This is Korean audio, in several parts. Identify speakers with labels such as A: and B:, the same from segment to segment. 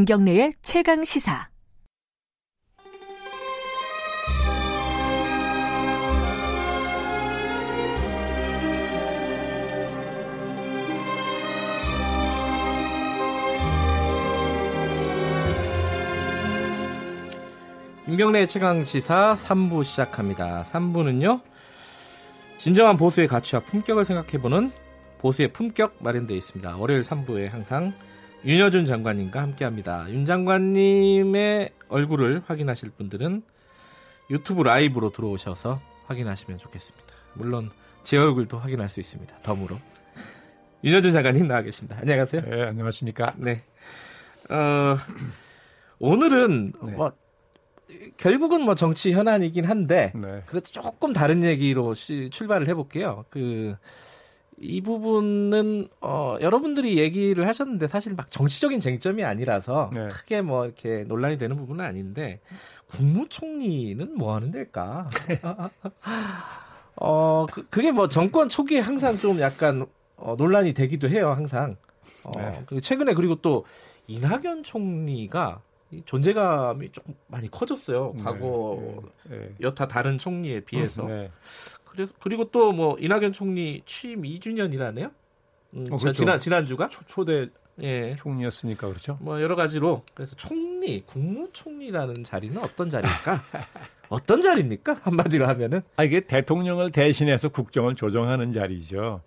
A: 김경래의 최강 시사.
B: 김경래의 최강 시사 3부 시작합니다. 3부는요. 진정한 보수의 가치와 품격을 생각해보는 보수의 품격 마련되어 있습니다. 월요일 3부에 항상 윤여준 장관님과 함께합니다. 윤 장관님의 얼굴을 확인하실 분들은 유튜브 라이브로 들어오셔서 확인하시면 좋겠습니다. 물론 제 얼굴도 확인할 수 있습니다. 덤으로. 윤여준 장관님 나와 계십니다. 안녕하세요.
C: 네, 안녕하십니까.
B: 네. 어, 오늘은 네. 뭐 결국은 뭐 정치 현안이긴 한데 네. 그래도 조금 다른 얘기로 시, 출발을 해볼게요. 그 이 부분은 어 여러분들이 얘기를 하셨는데 사실 막 정치적인 쟁점이 아니라서 네. 크게 뭐 이렇게 논란이 되는 부분은 아닌데 국무총리는 뭐 하는 데일까? 어 그, 그게 뭐 정권 초기에 항상 좀 약간 어, 논란이 되기도 해요 항상. 어, 네. 최근에 그리고 또 이낙연 총리가 존재감이 조금 많이 커졌어요. 네, 과거 네, 네. 여타 다른 총리에 비해서. 네. 그래서 그리고 또 뭐 이낙연 총리 취임 2주년이라네요. 음, 어, 그렇죠. 지난 지난주가
C: 초, 대 예. 총리였으니까 그렇죠.
B: 뭐 여러 가지로 그래서 총리, 국무총리라는 자리는 어떤 자리일까? 어떤 자리입니까? 한마디로 하면은
C: 아 이게 대통령을 대신해서 국정을 조정하는 자리죠.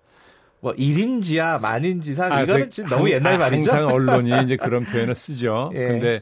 B: 뭐 1인지야 만인지상 아, 이거는 너무 옛날 말이죠.
C: 항상 언론이 이제 그런 표현을 쓰죠. 예. 근데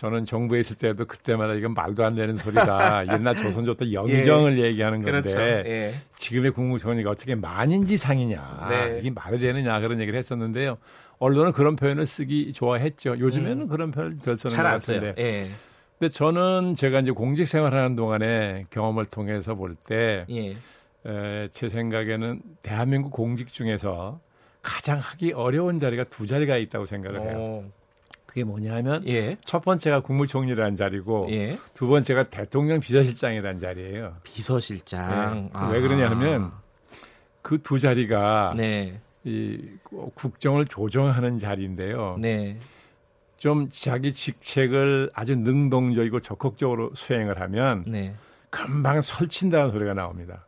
C: 저는 정부에 있을 때도 그때마다 이건 말도 안 되는 소리다. 옛날 조선조 때 영정을 예. 얘기하는 건데 그렇죠. 예. 지금의 국무총리가 어떻게 만인지 상이냐 네. 이게 말이 되느냐 그런 얘기를 했었는데요. 언론은 그런 표현을 쓰기 좋아했죠. 요즘에는 음. 그런 표현을 덜 쓰는 것 같은데. 예. 근데 저는 제가 이제 공직 생활하는 동안에 경험을 통해서 볼때 예. 제 생각에는 대한민국 공직 중에서 가장 하기 어려운 자리가 두 자리가 있다고 생각을 해요. 오. 그게 뭐냐면 예. 첫 번째가 국무총리라는 자리고 예. 두 번째가 대통령 비서실장이라는 자리예요.
B: 비서실장.
C: 네. 아. 왜 그러냐면 그 두 자리가 네. 이 국정을 조정하는 자리인데요. 네. 좀 자기 직책을 아주 능동적이고 적극적으로 수행을 하면 네. 금방 설친다는 소리가 나옵니다.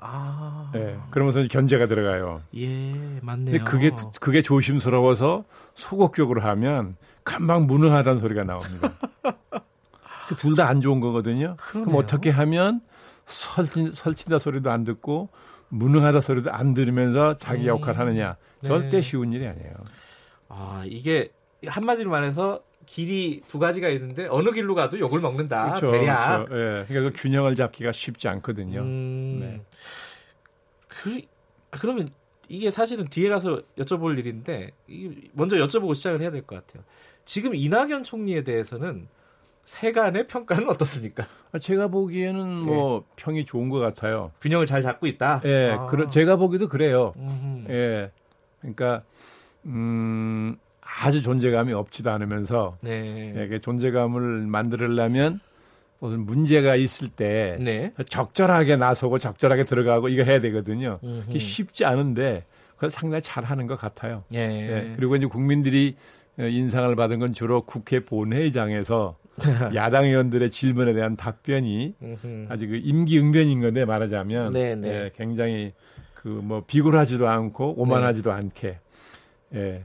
C: 아. 예. 그러면서 견제가 들어가요.
B: 예, 맞네요.
C: 근데 그게 그게 조심스러워서 소극적으로 하면 금방 무능하다는 소리가 나옵니다. 그 둘 다 안 좋은 거거든요. 그러네요. 그럼 어떻게 하면 설친, 설친다 소리도 안 듣고 무능하다 소리도 안 들으면서 자기 음. 역할을 하느냐. 네. 절대 쉬운 일이 아니에요.
B: 아, 이게 한마디로 말해서 길이 두 가지가 있는데 어느 길로 가도 욕을 먹는다. 그렇죠, 대략.
C: 그렇죠. 예. 그러니까 그 균형을 잡기가 쉽지 않거든요. 음, 네.
B: 그, 그러면 이게 사실은 뒤에 가서 여쭤볼 일인데 먼저 여쭤보고 시작을 해야 될 것 같아요. 지금 이낙연 총리에 대해서는 세간의 평가는 어떻습니까?
C: 아, 제가 보기에는 뭐 예. 평이 좋은 것 같아요.
B: 균형을 잘 잡고 있다.
C: 예, 아. 그러, 제가 보기도 그래요. 음흠. 예, 그러니까 음, 아주 존재감이 없지도 않으면서 네. 예, 존재감을 만들려면 무슨 문제가 있을 때 네. 적절하게 나서고 적절하게 들어가고 이거 해야 되거든요. 그게 쉽지 않은데 그걸 상당히 잘하는 것 같아요. 예. 예. 그리고 이제 국민들이 인상을 받은 건 주로 국회 본회의장에서 야당 의원들의 질문에 대한 답변이 아주 그 임기응변인 건데 말하자면 네, 네. 예, 굉장히 그 뭐 비굴하지도 않고 오만하지도 네. 않게 예,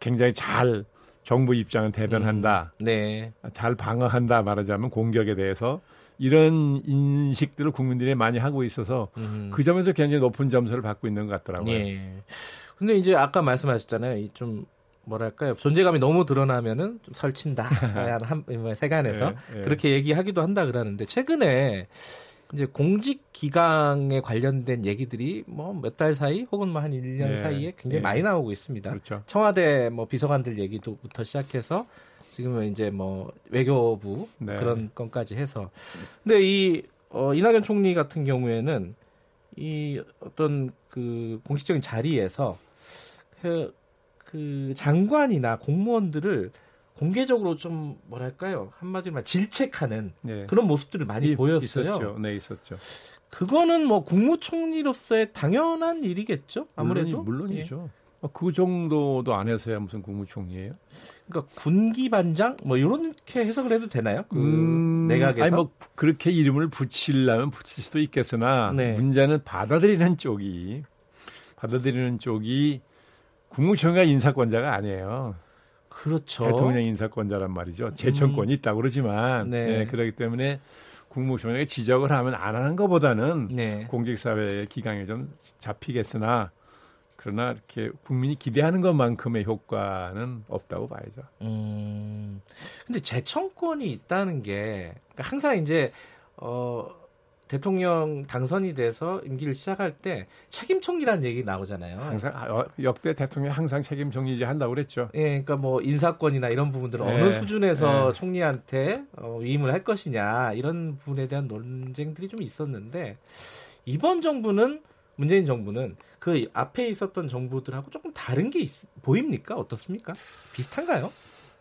C: 굉장히 잘 정부 입장을 대변한다. 음, 네. 잘 방어한다 말하자면 공격에 대해서 이런 인식들을 국민들이 많이 하고 있어서 음. 그 점에서 굉장히 높은 점수를 받고 있는 것 같더라고요. 예.
B: 근데 이제 아까 말씀하셨잖아요. 좀 뭐랄까요 존재감이 너무 드러나면은 좀 설친다 한뭐 세간에서 예, 예. 그렇게 얘기하기도 한다 그러는데 최근에 이제 공직 기강에 관련된 얘기들이 뭐 몇 달 사이 혹은 뭐 한 1년 네. 사이에 굉장히 네. 많이 나오고 있습니다. 그렇죠. 청와대 뭐 비서관들 얘기도부터 시작해서 지금은 이제 뭐 외교부 네. 그런 건까지 해서 근데 이 어, 이낙연 총리 같은 경우에는 이 어떤 그 공식적인 자리에서 그, 그 장관이나 공무원들을 공개적으로 좀 뭐랄까요 한마디로 말 질책하는 네. 그런 모습들을 많이 이, 보였어요.
C: 있었죠. 네, 있었죠.
B: 그거는 뭐 국무총리로서의 당연한 일이겠죠. 아무래도
C: 물론이, 죠 예. 어, 그 정도도 안 해서야 무슨 국무총리예요?
B: 그러니까 군기 반장 뭐 이렇게 해석을 해도 되나요? 그 음, 내각에서
C: 아니 뭐 그렇게 이름을 붙이려면 붙일 수도 있겠으나 네. 문제는 받아들이는 쪽이 받아들이는 쪽이 국무총리가 인사권자가 아니에요.
B: 그렇죠.
C: 대통령 인사권자란 말이죠. 제청권이 음. 있다고 그러지만 네. 네, 그렇기 때문에 국무총리가 지적을 하면 안 하는 것보다는 네. 공직사회의 기강에 좀 잡히겠으나 그러나 이렇게 국민이 기대하는 것만큼의 효과는 없다고 봐야죠. 음.
B: 근데 재청권이 있다는 게 그러니까 항상 이제 어 대통령 당선이 돼서 임기를 시작할 때 책임 총리라는 얘기 나오잖아요.
C: 항상 어, 역대 대통령 항상 책임 총리제 한다고 그랬죠.
B: 예, 그러니까 뭐 인사권이나 이런 부분들은 네. 어느 수준에서 네. 총리한테 어, 위임을 할 것이냐 이런 부분에 대한 논쟁들이 좀 있었는데 이번 정부는 문재인 정부는 그 앞에 있었던 정부들하고 조금 다른 게 있, 보입니까? 어떻습니까? 비슷한가요?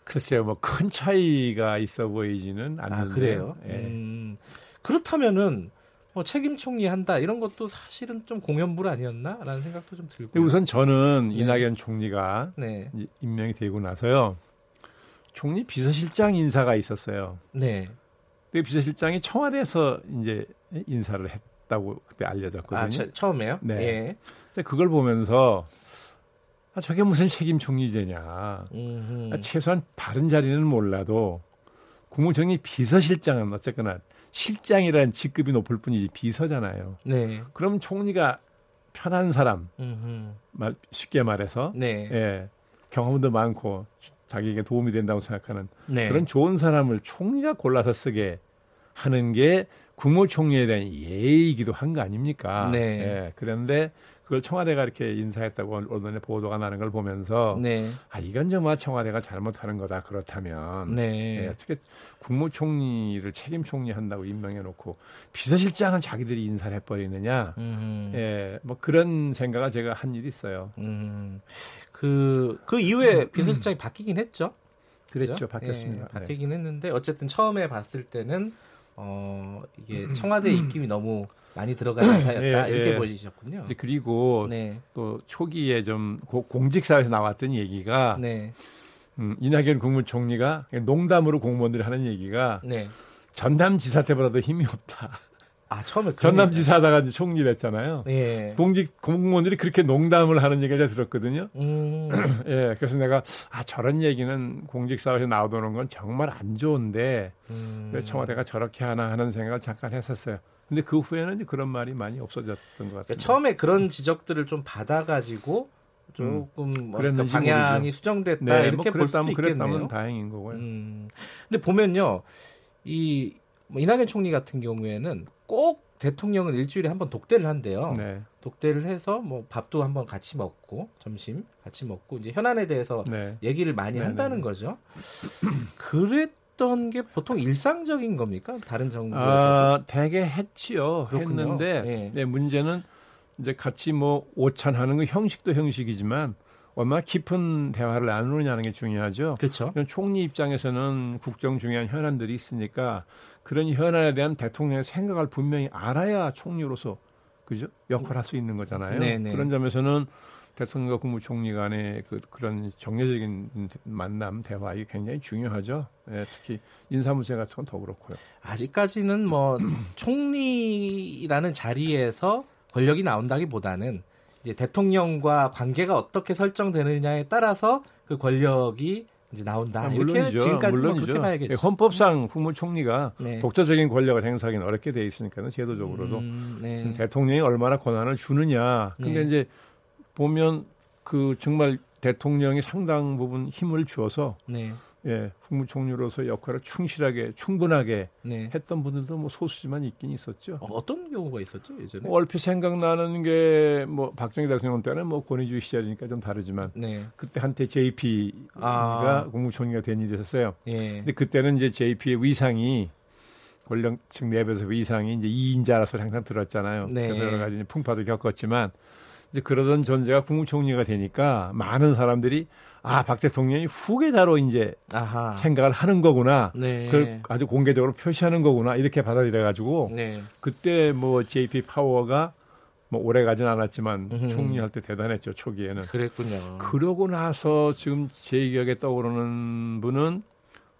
C: 글쎄요, 뭐 큰 차이가 있어 보이지는 않는데. 아,
B: 그래요? 예. 음, 그렇다면은 뭐 책임 총리 한다 이런 것도 사실은 좀 공연불 아니었나라는 생각도 좀 들고.
C: 우선 저는 네. 이낙연 총리가 네. 임명이 되고 나서요. 총리 비서실장 인사가 있었어요. 네. 그 비서실장이 청와대에서 이제 인사를 했다고 그때 알려졌거든요. 아, 처,
B: 처음에요?
C: 네. 예. 그걸 보면서 아, 저게 무슨 책임 총리제냐. 아, 최소한 다른 자리는 몰라도 국무총리 비서실장은 어쨌거나 실장이라는 직급이 높을 뿐이지 비서잖아요. 네. 그럼 총리가 편한 사람, 말, 쉽게 말해서 네. 예, 경험도 많고 자기에게 도움이 된다고 생각하는 네. 그런 좋은 사람을 총리가 골라서 쓰게 하는 게 국무총리에 대한 예의이기도 한 거 아닙니까? 네. 예, 그런데 그걸 청와대가 이렇게 인사했다고 언론에 보도가 나는 걸 보면서 네. 아 이건 정말 청와대가 잘못하는 거다 그렇다면 네. 예, 어떻게 국무총리를 책임 총리 한다고 임명해 놓고 비서실장은 자기들이 인사를 해버리느냐 예, 뭐 그런 생각을 제가 한 일이 있어요. 음.
B: 그, 그 이후에 비서실장이 바뀌긴 했죠.
C: 그랬죠. 바뀌었습니다.
B: 예, 바뀌긴 했는데 어쨌든 처음에 봤을 때는 어 이게 청와대 입김이 너무 많이 들어간 인사였다 예, 이렇게 예. 보이셨군요.
C: 그리고 네. 또 초기에 좀 공직사에서 나왔던 얘기가 네. 음, 이낙연 국무총리가 농담으로 공무원들이 하는 얘기가 네. 전남지사 때보다도 힘이 없다.
B: 아 처음에
C: 전남지사 하다가 이제 총리를 했잖아요. 예. 공직 공무원들이 그렇게 농담을 하는 얘기를 제가 들었거든요. 음. 예, 그래서 내가 아 저런 얘기는 공직사회에서 나오는 건 정말 안 좋은데 음. 왜 청와대가 저렇게 하나 하는 생각을 잠깐 했었어요. 근데 그 후에는 그런 말이 많이 없어졌던 것 같습니다. 그러니까
B: 처음에 그런 지적들을 좀 받아가지고 조금 음, 뭐 방향이 모르죠. 수정됐다 네, 이렇게 뭐 볼 수도 있겠네요.
C: 다행인 거고요. 음.
B: 근데 보면요, 이 뭐 이낙연 총리 같은 경우에는 꼭 대통령은 일주일에 한 번 독대를 한대요. 네. 독대를 해서 뭐 밥도 한번 같이 먹고 점심 같이 먹고 이제 현안에 대해서 네. 얘기를 많이 네, 한다는 네. 거죠. 그랬 했던 게 보통 일상적인 겁니까? 다른 정부에서? 아,
C: 대개 했지요. 그렇군요. 했는데 네. 네, 문제는 이제 같이 뭐 오찬하는 거 형식도 형식이지만 얼마나 깊은 대화를 나누느냐는 게 중요하죠.
B: 그렇죠.
C: 총리 입장에서는 국정 중요한 현안들이 있으니까 그런 현안에 대한 대통령의 생각을 분명히 알아야 총리로서 그죠 역할을 할수 있는 거잖아요. 네네. 네. 그런 점에서는 대통령과 국무총리 간의 그, 그런 정례적인 만남, 대화 이게 굉장히 중요하죠. 예, 특히 인사문제 같은 건 더 그렇고요.
B: 아직까지는 뭐 총리라는 자리에서 권력이 나온다기보다는 이제 대통령과 관계가 어떻게 설정되느냐에 따라서 그 권력이 이제 나온다. 아, 물론이죠. 지금까지 물론이죠. 그렇게 봐야겠죠. 예,
C: 헌법상 국무총리가 네. 독자적인 권력을 행사하기는 어렵게 돼 있으니까요. 제도적으로도 음, 네. 대통령이 얼마나 권한을 주느냐. 근데 네. 이제 보면 그 정말 대통령이 상당 부분 힘을 주어서 네. 예, 국무총리로서 역할을 충실하게 충분하게 네. 했던 분들도 뭐 소수지만 있긴 있었죠.
B: 어, 떤 경우가 있었죠 예전에?
C: 뭐 얼핏 생각나는 게 뭐 박정희 대통령 때는 뭐 권위주의 시절이니까 좀 다르지만 네. 그때 한때 JP가 아. 국무총리가 된 일이 있었어요. 예. 근데 그때는 이제 JP의 위상이 권력층 내부에서 위상이 이제 2인자라서 항상 들었잖아요. 네. 그래서 여러 가지 풍파도 겪었지만 이제 그러던 존재가 국무총리가 되니까 많은 사람들이 아, 박 대통령이 후계자로 이제 아하. 생각을 하는 거구나. 네. 그걸 아주 공개적으로 표시하는 거구나. 이렇게 받아들여 가지고 네. 그때 뭐 JP 파워가 뭐 오래 가진 않았지만 음. 총리 할 때 대단했죠 초기에는.
B: 그랬군요.
C: 그러고 나서 지금 제 기억에 떠오르는 분은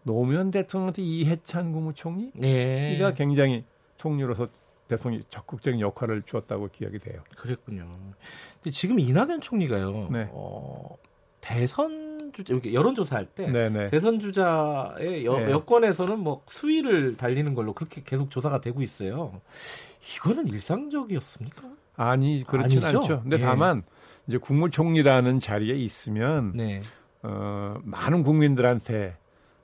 C: 노무현 대통령한테 이해찬 국무총리, 네. 이가 굉장히 총리로서 대통령이 적극적인 역할을 주었다고 기억이 돼요.
B: 그랬군요. 근데 지금 이낙연 총리가요. 네. 어, 대선 주자 여론조사할 때 네네. 대선 주자의 여, 네. 여권에서는 뭐 수위를 달리는 걸로 그렇게 계속 조사가 되고 있어요. 이거는 일상적이었습니까?
C: 아니 그렇진 아니죠? 않죠. 근데 예. 다만 이제 국무총리라는 자리에 있으면 네. 어, 많은 국민들한테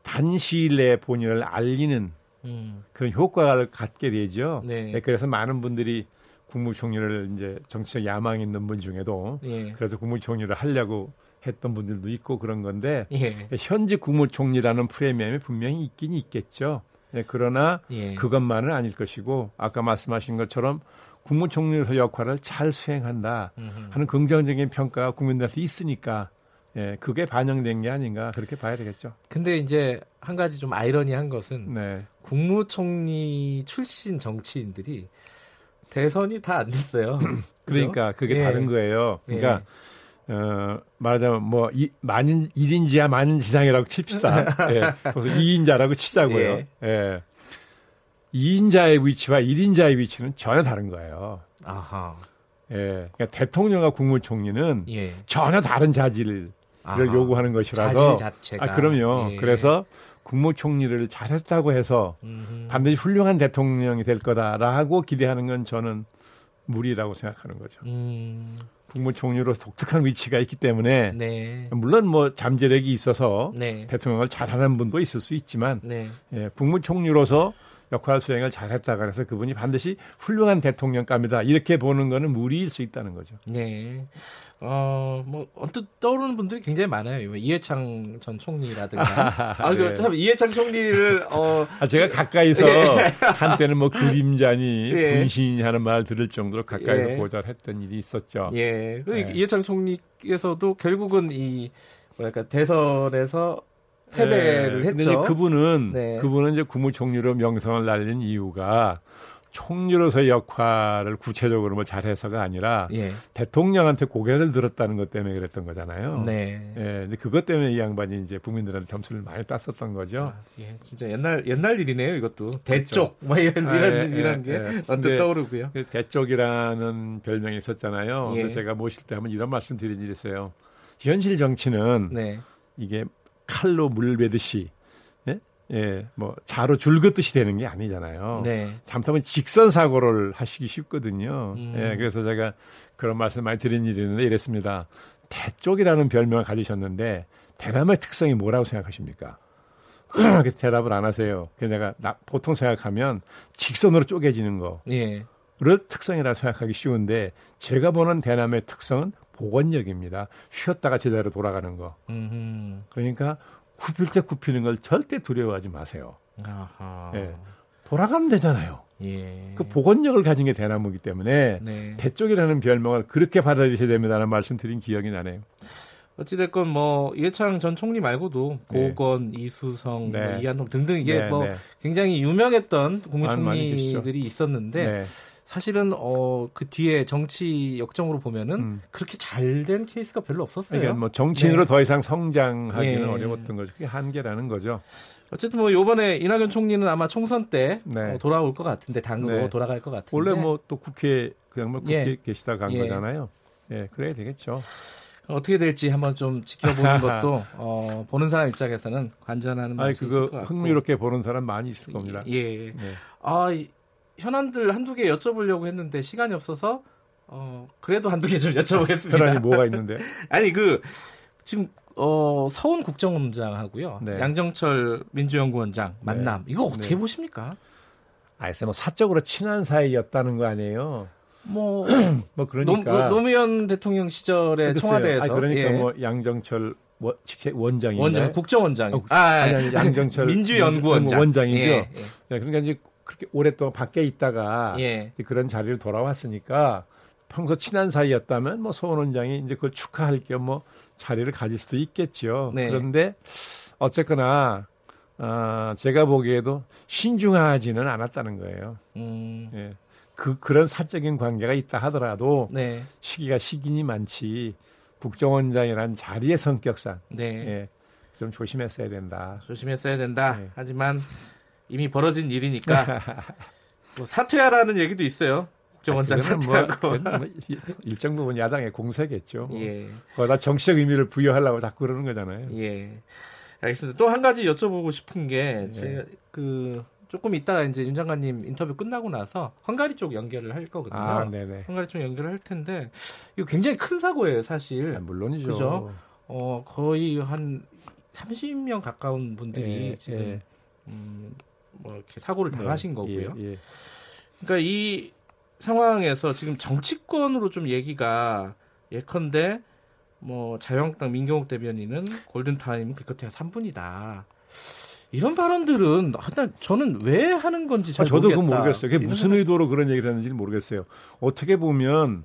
C: 단시일 내에 본인을 알리는 음. 그런 효과를 갖게 되죠. 네. 네, 그래서 많은 분들이 국무총리를 이제 정치적 야망 있는 분 중에도 예. 그래서 국무총리를 하려고 했던 분들도 있고 그런 건데 예. 현재 국무총리라는 프리미엄이 분명히 있긴 있겠죠. 예, 그러나 예. 그것만은 아닐 것이고 아까 말씀하신 것처럼 국무총리로서 역할을 잘 수행한다 하는 긍정적인 평가가 국민들한테 있으니까 예, 그게 반영된 게 아닌가 그렇게 봐야 되겠죠.
B: 근데 이제 한 가지 좀 아이러니한 것은 네. 국무총리 출신 정치인들이 대선이 다 안 됐어요.
C: 그러니까 그게 예. 다른 거예요. 그러니까 예. 어, 말하자면 뭐 이, 만인 1인지야 만인 지상이라고 칩시다. 예. 그래서 2인자라고 치자고요. 예. 예. 2인자의 위치와 1인자의 위치는 전혀 다른 거예요. 아하. 예. 그러니까 대통령과 국무총리는 예. 전혀 다른 자질 을 아하. 요구하는 것이라서
B: 자체가.
C: 아 그럼요. 예. 그래서 국무총리를 잘했다고 해서 음흠. 반드시 훌륭한 대통령이 될 거다라고 기대하는 건 저는 무리라고 생각하는 거죠. 음. 국무총리로 독특한 위치가 있기 때문에 네. 물론 뭐 잠재력이 있어서 네. 대통령을 잘하는 분도 있을 수 있지만 네. 예, 국무총리로서 역할 수행을 잘했다 그래서 그분이 반드시 훌륭한 대통령감이다 이렇게 보는 거는 무리일 수 있다는 거죠.
B: 네. 어, 뭐 언뜻 떠오르는 분들이 굉장히 많아요. 뭐 이해창 전 총리라든가. 아, 그, 네. 참, 이해창 총리를, 어.
C: 아, 제가 가까이서 네. 한때는 뭐 그림자니 네. 분신이 하는 말 들을 정도로 가까이서 네. 고절했던 일이 있었죠.
B: 예. 그 네. 이해창 총리께서도 결국은 이, 뭐랄까, 대선에서 패배를 네. 했죠.
C: 그분은 네. 그분은 이제 국무총리로 명성을 날린 이유가 총리로서의 역할을 구체적으로 뭐 잘해서가 아니라 예. 대통령한테 고개를 들었다는 것 때문에 그랬던 거잖아요. 네. 예. 근데 그것 때문에 이 양반이 이제 국민들한테 점수를 많이 땄었던 거죠. 아,
B: 예. 진짜 옛날 옛날 일이네요, 이것도. 대쪽 그렇죠. 뭐 이런 아, 이런, 예, 이런 게 예. 언뜻 떠오르고요.
C: 그 대쪽이라는 별명이 있었잖아요. 예. 그래서 제가 모실 때 한번 이런 말씀 드린 일이 있어요. 현실 정치는 네. 이게 칼로 물 베듯이 예? 예, 뭐 자로 줄 긋듯이 되는 게 아니잖아요. 네. 잘못하면 직선 사고를 하시기 쉽거든요. 음. 예, 그래서 제가 그런 말씀 많이 드린 일이 있는데 이랬습니다. 대쪽이라는 별명을 가지셨는데 대남의 특성이 뭐라고 생각하십니까? 대답을 안 하세요. 그래서 내가 나, 보통 생각하면 직선으로 쪼개지는 거. 예. 를 특성이라 생각하기 쉬운데 제가 보는 대남의 특성은 복원력입니다. 쉬었다가 제대로 돌아가는 거. 음흠. 그러니까 굽힐 때 굽히는 걸 절대 두려워하지 마세요. 아하. 예. 돌아가면 되잖아요. 예. 그 복원력을 가진 게 대나무이기 때문에 네. 대쪽이라는 별명을 그렇게 받아들이셔야 됩니다라는 말씀 드린 기억이 나네요.
B: 어찌됐건 뭐 이해창 전 총리 말고도 네. 보건, 이수성, 뭐 네. 뭐 이한동 등등 이게 네, 뭐 네. 굉장히 유명했던 국무총리들이 있었는데 네. 사실은 어 그 뒤에 정치 역정으로 보면은 음. 그렇게 잘 된 케이스가 별로 없었어요.
C: 그러니까 뭐 정치인으로 네. 더 이상 성장하기는 네. 어려웠던 거죠. 그게 한계라는 거죠.
B: 어쨌든 뭐 요번에 이낙연 총리는 아마 총선 때 네. 어, 돌아올 것 같은데 당으로 네. 돌아갈 것 같은데
C: 원래 뭐 또 국회 그냥 뭐 국회 예. 계시다 간 예. 거잖아요. 예, 그래야 되겠죠.
B: 어떻게 될지 한번 좀 지켜보는 것도 어, 보는 사람 입장에서는 관전하는
C: 맛이 있을 것 같고 흥미롭게 보는 사람 많이 있을 겁니다.
B: 예. 네. 아 현안들 한두 개 여쭤보려고 했는데 시간이 없어서 어 그래도 한두 개 좀 여쭤보겠습니다.
C: 현안이 뭐가 있는데?
B: 아니 그 지금 어 서훈 국정원장하고요. 네. 양정철 민주연구원장 만남 네. 이거 어떻게 네. 보십니까?
C: 아, 글쎄 뭐 사적으로 친한 사이였다는 거 아니에요?
B: 뭐, 뭐 그러니까 노, 무현 대통령 시절에 청와대에서
C: 아니, 그러니까 예. 뭐 양정철 원, 원장이
B: 원장 국정원장
C: 아, 아니, 아니 양정철
B: 민주연구원장
C: 원장이죠. 예, 예. 네, 그러니까 이제 그렇게 오랫동안 밖에 있다가 예. 그런 자리를 돌아왔으니까 평소 친한 사이였다면 뭐 소원 원장이 이제 그걸 축하할 겸 뭐 자리를 가질 수도 있겠죠. 네. 그런데 어쨌거나 어, 제가 보기에도 신중하지는 않았다는 거예요. 음. 예. 그 그런 사적인 관계가 있다 하더라도 네. 시기가 시기니 많지 국정원장이란 자리의 성격상 네. 예, 좀 조심했어야 된다.
B: 조심했어야 된다. 네. 하지만 이미 벌어진 일이니까 뭐 사퇴하라는 얘기도 있어요. 국정원장 아, 사퇴하고 뭐, 뭐,
C: 일정 부분 야당의 공세겠죠. 뭐. 예. 거다 정치적 의미를 부여하려고 자꾸 그러는 거잖아요.
B: 예. 알겠습니다. 또 한 가지 여쭤보고 싶은 게 예. 제가 그 조금 이따가 이제 윤 장관님 인터뷰 끝나고 나서 헝가리 쪽 연결을 할 거거든요. 아, 네네. 헝가리 쪽 연결을 할 텐데 이거 굉장히 큰 사고예요, 사실.
C: 아, 물론이죠.
B: 그죠? 어, 거의 한 30명 가까운 분들이 예, 지금 예. 음, 뭐 이렇게 사고를 네, 당하신 네, 거고요. 예, 그러니까 이 상황에서 지금 정치권으로 좀 얘기가 예컨대 뭐 자유한국당 민경욱 대변인은 골든 타임은 그것해야 3분이다. 이런 발언들은 하여튼 저는 왜 하는 건지 잘 아,
C: 저도
B: 모르겠다.
C: 모르겠어요. 그게 무슨 의도로 그런 얘기를 했는지 는 모르겠어요. 어떻게 보면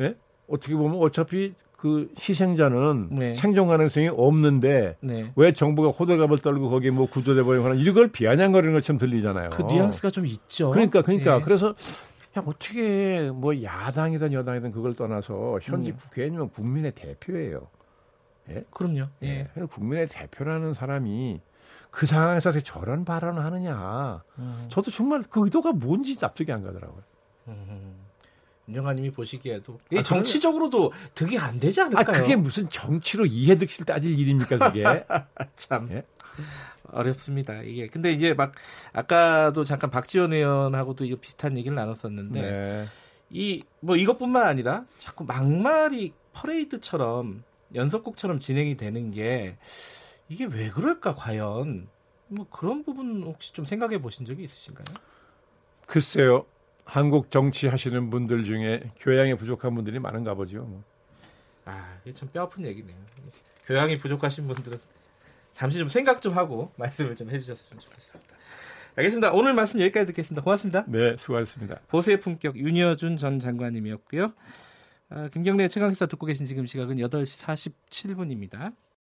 C: 예? 어떻게 보면 어차피 그 희생자는 네. 생존 가능성이 없는데 네. 왜 정부가 호들갑을 떨고 거기에 뭐 관한 이걸 비아냥거리는 것처럼 들리잖아요.
B: 그 뉘앙스가 좀 있죠.
C: 그러니까 그러니까 네. 그래서 야 어떻게 뭐 야당이든 여당이든 그걸 떠나서 현직 음. 국회의원이면 국민의 대표예요.
B: 예? 그럼요.
C: 예. 예. 국민의 대표라는 사람이 그 상황에서 저런 발언을 하느냐. 음. 저도 정말 그 의도가 뭔지 납득이 안 가더라고요. 음.
B: 윤영아님이 보시기에도 아, 정치적으로도 득이 안 되지 아, 않을까요?
C: 아, 그게 무슨 정치로 이해득실 따질 일입니까 그게?
B: 참 예? 어렵습니다. 이게 근데 이제 막 아까도 잠깐 박지원 의원하고도 이거 비슷한 얘기를 나눴었는데 네. 이뭐 이것뿐만 아니라 자꾸 막말이 퍼레이드처럼 연속곡처럼 진행이 되는 게 이게 왜 그럴까 과연 뭐 그런 부분 혹시 좀 생각해 보신 적이 있으신가요?
C: 글쎄요. 한국 정치 하시는 분들 중에 교양이 부족한 분들이 많은가 보죠. 뭐.
B: 아, 이게 참 뼈아픈 얘기네요. 교양이 부족하신 분들은 잠시 좀 생각 좀 하고 말씀을 좀 해주셨으면 좋겠습니다. 알겠습니다. 오늘 말씀 여기까지 듣겠습니다. 고맙습니다.
C: 네, 수고하셨습니다.
B: 보수의 품격 윤여준 전 장관님이었고요. 아, 김경래 최강시사 듣고 계신 지금 시각은 8시 47분입니다.